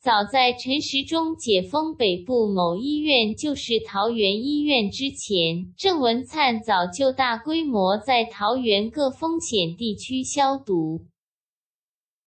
早在陈时中解封北部某医院，就是桃园医院之前，郑文灿早就大规模在桃园各风险地区消毒。